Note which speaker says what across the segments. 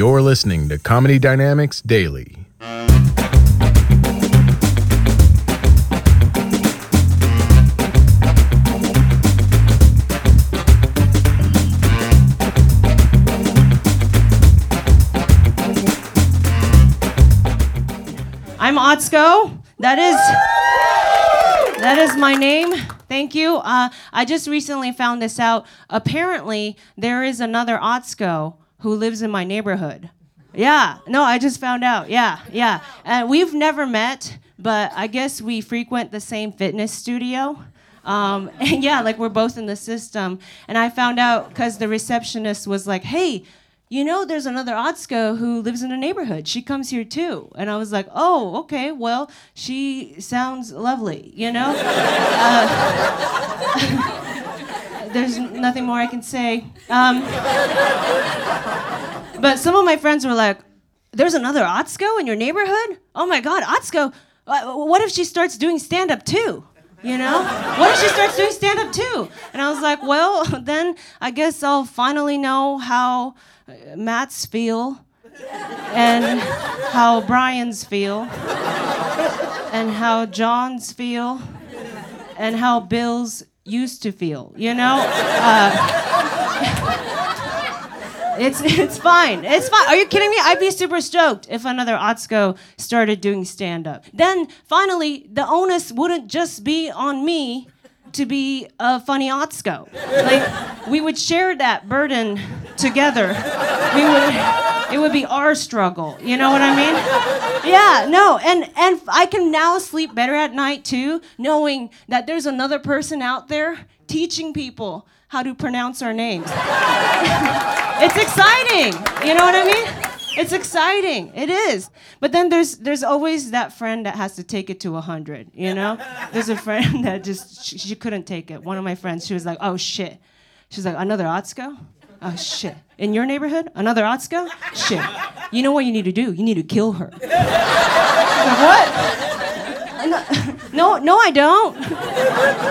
Speaker 1: You're listening to Comedy Dynamics Daily.
Speaker 2: I'm Otsko. That is that is my name. Thank you. Uh, I just recently found this out. Apparently, there is another Otsko who lives in my neighborhood. Yeah. No, I just found out. Yeah, yeah. And we've never met, but I guess we frequent the same fitness studio. Um, and yeah, like we're both in the system. And I found out because the receptionist was like, "Hey." you know, there's another Otsko who lives in the neighborhood. She comes here too. And I was like, oh, okay, well, she sounds lovely, you know? Uh, there's nothing more I can say. Um, but some of my friends were like, there's another Otsko in your neighborhood? Oh my God, Otsko, uh, what if she starts doing stand up too? You know? What if she starts doing stand up too? And I was like, well, then I guess I'll finally know how Matt's feel and how Brian's feel and how John's feel and how Bill's used to feel, you know? Uh, it's, it's fine. It's fine. Are you kidding me? I'd be super stoked if another Otsko started doing stand up. Then finally, the onus wouldn't just be on me to be a funny Otsko. Like we would share that burden together. We would it would be our struggle. You know what I mean? Yeah, no. And and I can now sleep better at night too, knowing that there's another person out there teaching people how to pronounce our names. it's exciting. You know what I mean? It's exciting. It is. But then there's there's always that friend that has to take it to a hundred. You know, there's a friend that just she, she, couldn't take it. One of my friends, she was like, "Oh shit," she's like, "Another Otsko." Oh shit! In your neighborhood, another Otsko? Shit! You know what you need to do? You need to kill her. What? No, no, I don't.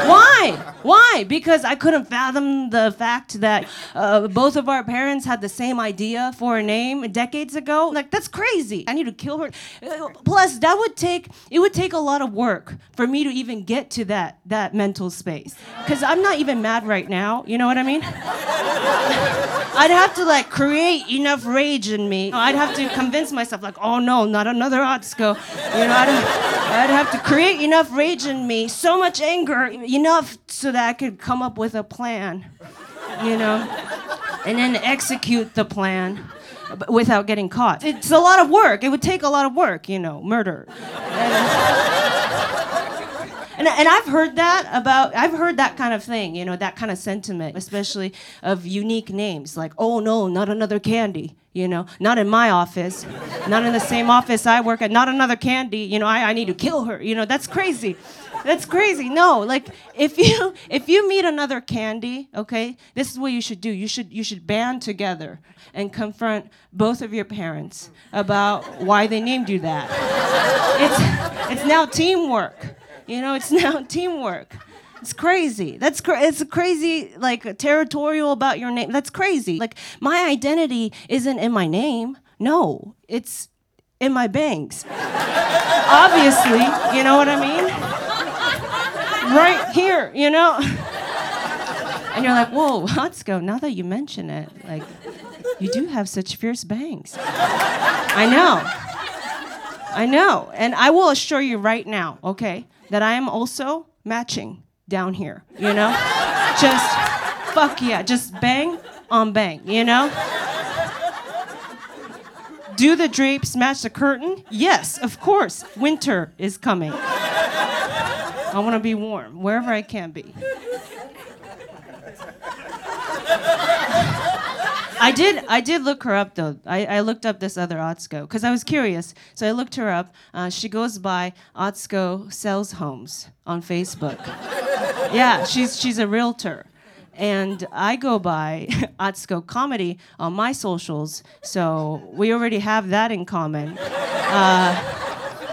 Speaker 2: Why? Why? Because I couldn't fathom the fact that uh, both of our parents had the same idea for a name decades ago. Like that's crazy. I need to kill her. Uh, plus, that would take it would take a lot of work for me to even get to that that mental space. Because I'm not even mad right now. You know what I mean? I'd have to like create enough rage in me. I'd have to convince myself like, oh no, not another Otsko. You know, I'd, I'd have to create enough rage in me, so much anger, enough so that I could come up with a plan, you know, and then execute the plan without getting caught. It's a lot of work. It would take a lot of work, you know, murder. And, and, I've heard that about, I've heard that kind of thing, you know, that kind of sentiment, especially of unique names, like, oh no, not another candy, you know, not in my office, not in the same office I work at, not another candy, you know, I, I need to kill her, you know, that's crazy. That's crazy. No, like if you if you meet another candy, okay, this is what you should do. You should you should band together and confront both of your parents about why they named you that. It's it's now teamwork. You know, it's now teamwork. It's crazy. That's cra- it's crazy like territorial about your name. That's crazy. Like my identity isn't in my name. No, it's in my bangs. Obviously, you know what I mean? right here, you know? And you're like, whoa, Otsko, now that you mention it, like, you do have such fierce bangs. I know. I know. And I will assure you right now, okay, that I am also matching down here, you know? just, fuck yeah, just bang on bang, you know? Do the drapes match the curtain? Yes, of course. Winter is coming. I want to be warm wherever I can be. I did. I did look her up though. I, I looked up this other Otsko because I was curious. So I looked her up. Uh, she goes by Otsko Sells Homes on Facebook. yeah, she's she's a realtor, and I go by Otsko Comedy on my socials. So we already have that in common. Uh,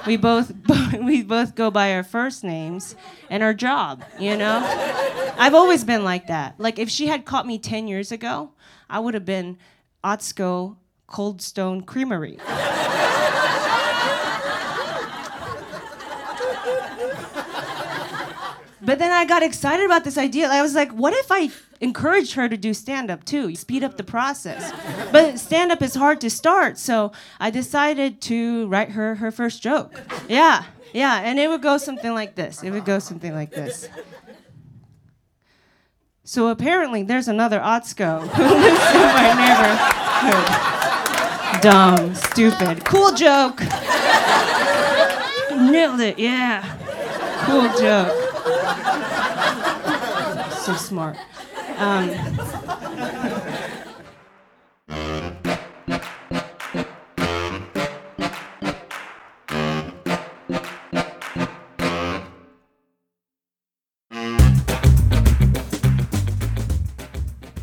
Speaker 2: we both we both go by our first names and our job. You know, I've always been like that. Like if she had caught me ten years ago. I would have been Otsko Cold Stone Creamery. but then I got excited about this idea. I was like, what if I encouraged her to do stand up too? Speed up the process. But stand up is hard to start, so I decided to write her her first joke. Yeah, yeah, and it would go something like this. It would go something like this. So apparently, there's another Otsko who lives in my neighborhood. Dumb, stupid. Cool joke. Nailed it, yeah. Cool joke. So smart. Um,